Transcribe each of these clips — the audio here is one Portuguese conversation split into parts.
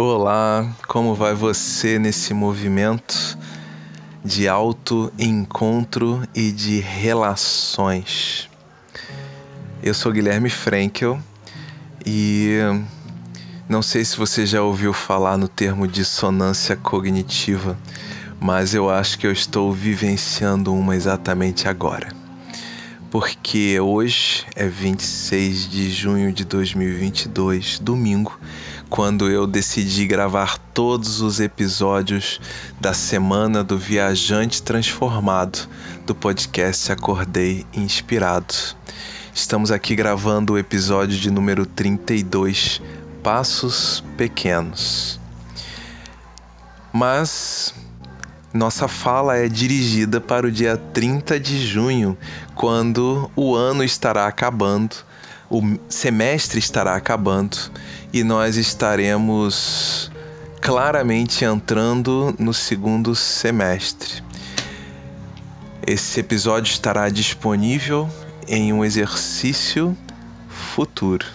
Olá, como vai você nesse movimento de auto-encontro e de relações? Eu sou Guilherme Frankel e não sei se você já ouviu falar no termo dissonância cognitiva, mas eu acho que eu estou vivenciando uma exatamente agora. Porque hoje é 26 de junho de 2022, domingo, quando eu decidi gravar todos os episódios da semana do Viajante Transformado do podcast Acordei Inspirado. Estamos aqui gravando o episódio de número 32, Passos Pequenos. Mas nossa fala é dirigida para o dia 30 de junho, quando o ano estará acabando, o semestre estará acabando e nós estaremos claramente entrando no segundo semestre. Esse episódio estará disponível em um exercício futuro.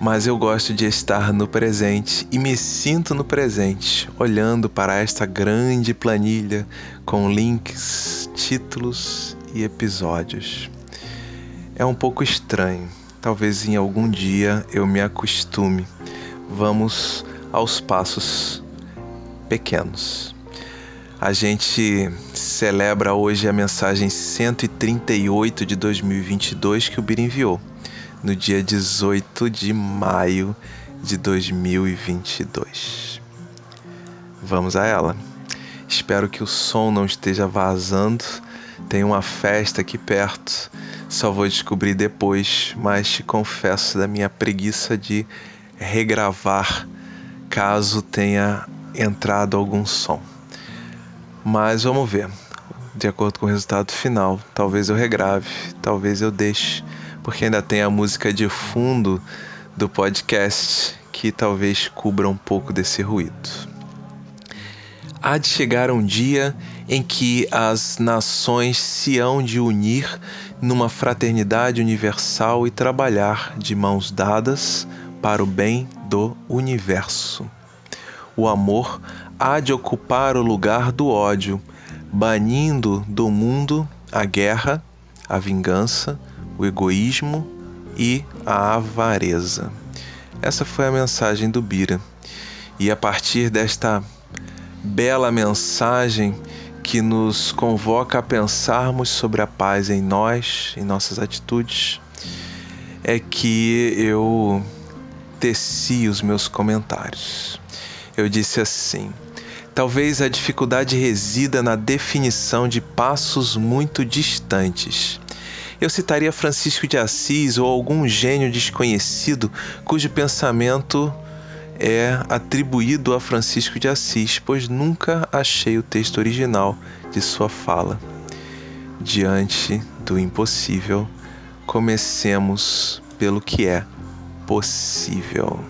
Mas eu gosto de estar no presente e me sinto no presente, olhando para esta grande planilha com links, títulos e episódios. É um pouco estranho Talvez em algum dia eu me acostume. Vamos aos passos pequenos. A gente celebra hoje a mensagem 138 de 2022 que o Bira enviou, no dia 18 de maio de 2022. Vamos a ela. Espero que o som não esteja vazando. Tem uma festa aqui perto só vou descobrir depois, mas te confesso da minha preguiça de regravar caso tenha entrado algum som. Mas vamos ver. De acordo com o resultado final, talvez eu regrave, talvez eu deixe, porque ainda tem a música de fundo do podcast que talvez cubra um pouco desse ruído. Há de chegar um dia em que as nações se hão de unir numa fraternidade universal e trabalhar de mãos dadas para o bem do universo. O amor há de ocupar o lugar do ódio, banindo do mundo a guerra, a vingança, o egoísmo e a avareza. Essa foi a mensagem do Bira. E a partir desta bela mensagem, que nos convoca a pensarmos sobre a paz em nós, em nossas atitudes, é que eu teci os meus comentários. Eu disse assim: talvez a dificuldade resida na definição de passos muito distantes. Eu citaria Francisco de Assis ou algum gênio desconhecido cujo pensamento é atribuído a Francisco de Assis, pois nunca achei o texto original de sua fala. Diante do impossível, comecemos pelo que é possível.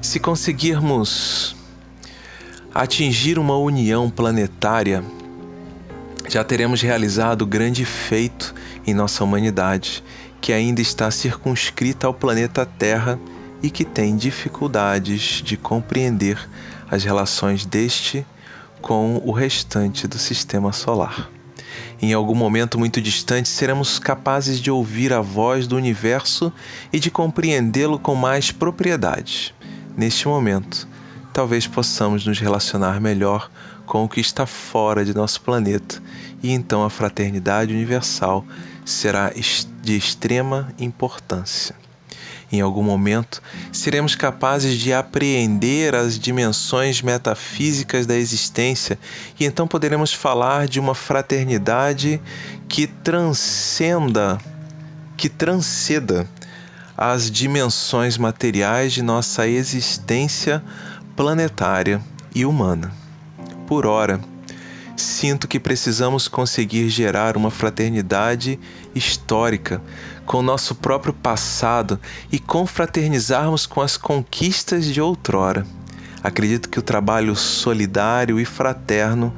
Se conseguirmos atingir uma união planetária, já teremos realizado grande feito em nossa humanidade, que ainda está circunscrita ao planeta Terra e que tem dificuldades de compreender as relações deste com o restante do sistema solar. Em algum momento muito distante, seremos capazes de ouvir a voz do universo e de compreendê-lo com mais propriedade. Neste momento, talvez possamos nos relacionar melhor com o que está fora de nosso planeta, e então a fraternidade universal será de extrema importância em algum momento, seremos capazes de apreender as dimensões metafísicas da existência e então poderemos falar de uma fraternidade que transcenda, que transceda as dimensões materiais de nossa existência planetária e humana. Por ora, sinto que precisamos conseguir gerar uma fraternidade histórica com nosso próprio passado e confraternizarmos com as conquistas de outrora. Acredito que o trabalho solidário e fraterno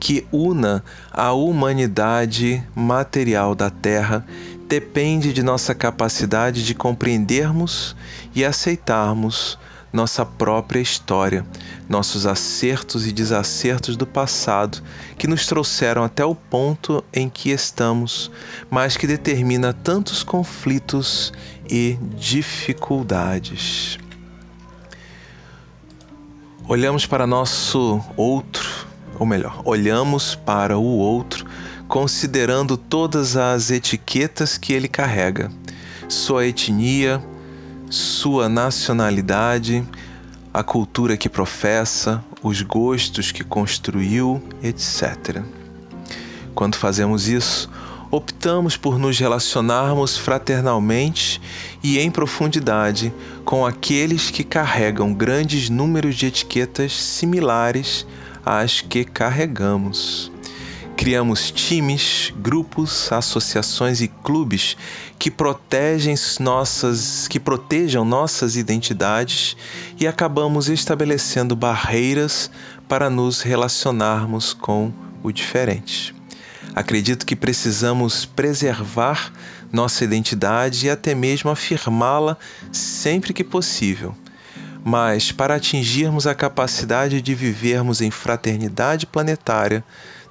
que una a humanidade material da Terra depende de nossa capacidade de compreendermos e aceitarmos nossa própria história, nossos acertos e desacertos do passado que nos trouxeram até o ponto em que estamos, mas que determina tantos conflitos e dificuldades. Olhamos para nosso outro, ou melhor, olhamos para o outro considerando todas as etiquetas que ele carrega, sua etnia, sua nacionalidade, a cultura que professa, os gostos que construiu, etc. Quando fazemos isso, optamos por nos relacionarmos fraternalmente e em profundidade com aqueles que carregam grandes números de etiquetas similares às que carregamos. Criamos times, grupos, associações e clubes que protegem nossas, que protejam nossas identidades e acabamos estabelecendo barreiras para nos relacionarmos com o diferente. Acredito que precisamos preservar nossa identidade e até mesmo afirmá-la sempre que possível. Mas para atingirmos a capacidade de vivermos em fraternidade planetária,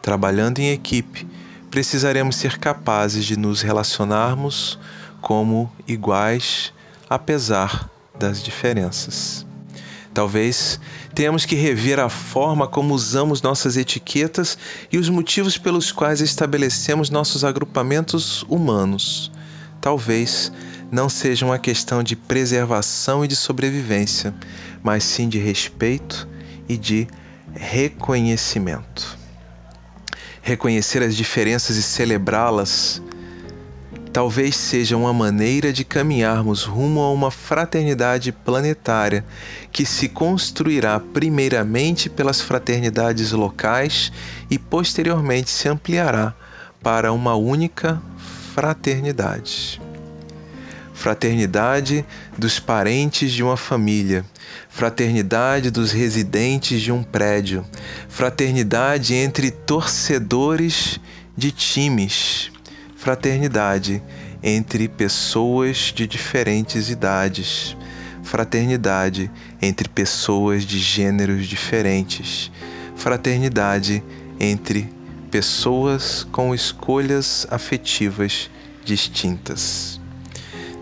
Trabalhando em equipe, precisaremos ser capazes de nos relacionarmos como iguais, apesar das diferenças. Talvez tenhamos que rever a forma como usamos nossas etiquetas e os motivos pelos quais estabelecemos nossos agrupamentos humanos. Talvez não seja uma questão de preservação e de sobrevivência, mas sim de respeito e de reconhecimento reconhecer as diferenças e celebrá-las, talvez seja uma maneira de caminharmos rumo a uma fraternidade planetária que se construirá primeiramente pelas fraternidades locais e posteriormente se ampliará para uma única fraternidade fraternidade dos parentes de uma família, fraternidade dos residentes de um prédio, fraternidade entre torcedores de times, fraternidade entre pessoas de diferentes idades, fraternidade entre pessoas de gêneros diferentes, fraternidade entre pessoas com escolhas afetivas distintas.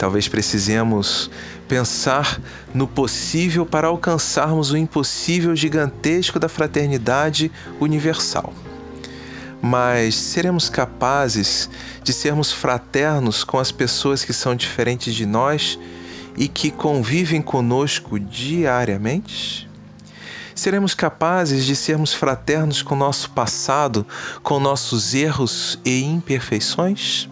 Talvez precisemos pensar no possível para alcançarmos o impossível gigantesco da fraternidade universal. Mas seremos capazes de sermos fraternos com as pessoas que são diferentes de nós e que convivem conosco diariamente? Seremos capazes de sermos fraternos com nosso passado, com nossos erros e imperfeições?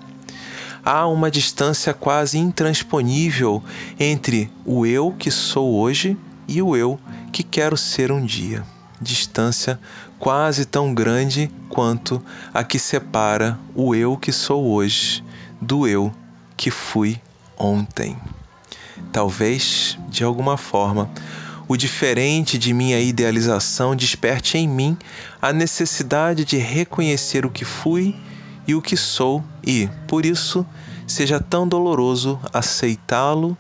Há uma distância quase intransponível entre o eu que sou hoje e o eu que quero ser um dia. Distância quase tão grande quanto a que separa o eu que sou hoje do eu que fui ontem. Talvez, de alguma forma, o diferente de minha idealização desperte em mim a necessidade de reconhecer o que fui e o que sou, e, por isso, seja tão doloroso aceitá-lo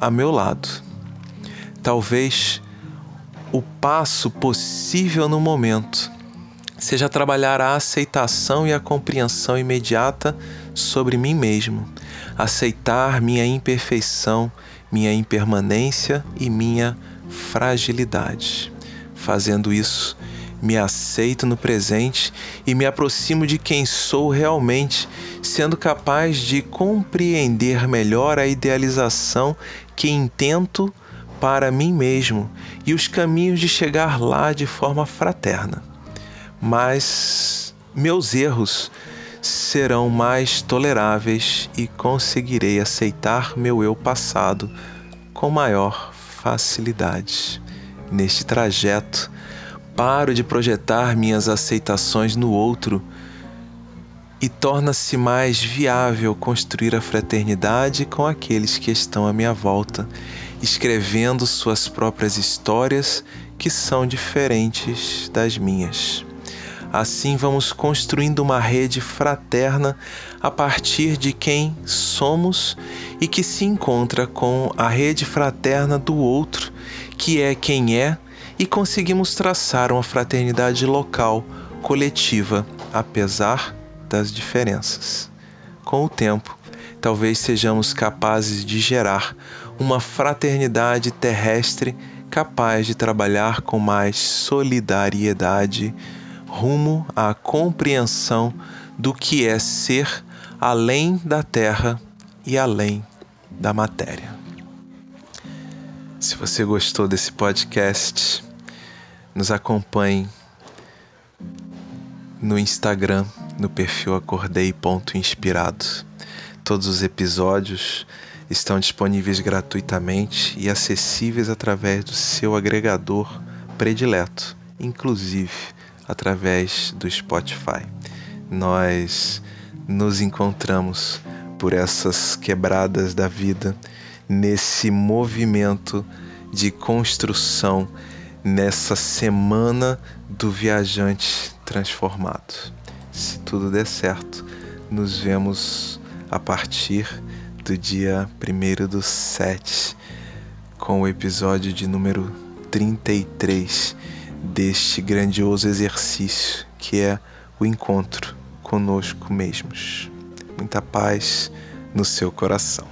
a meu lado. Talvez o passo possível no momento seja trabalhar a aceitação e a compreensão imediata sobre mim mesmo, aceitar minha imperfeição, minha impermanência e minha fragilidade. Fazendo isso, me aceito no presente e me aproximo de quem sou realmente, sendo capaz de compreender melhor a idealização que intento para mim mesmo e os caminhos de chegar lá de forma fraterna. Mas meus erros serão mais toleráveis e conseguirei aceitar meu eu passado com maior facilidade. Neste trajeto, Paro de projetar minhas aceitações no outro e torna-se mais viável construir a fraternidade com aqueles que estão à minha volta, escrevendo suas próprias histórias que são diferentes das minhas. Assim vamos construindo uma rede fraterna a partir de quem somos e que se encontra com a rede fraterna do outro, que é quem é, e conseguimos traçar uma fraternidade local, coletiva, apesar das diferenças. Com o tempo, talvez sejamos capazes de gerar uma fraternidade terrestre capaz de trabalhar com mais solidariedade rumo à compreensão do que é ser além da terra e além da matéria. Se você gostou desse podcast, nos acompanhe no Instagram, no perfil acordei.inspirado. Todos os episódios estão disponíveis gratuitamente e acessíveis através do seu agregador predileto, inclusive através do Spotify. Nós nos encontramos por essas quebradas da vida, nesse movimento de construção, nessa semana do viajante transformado. Se tudo der certo, nos vemos a partir do dia 1 do 7, com o episódio de número 33 deste grandioso exercício que é o encontro conosco mesmos. Muita paz no seu coração.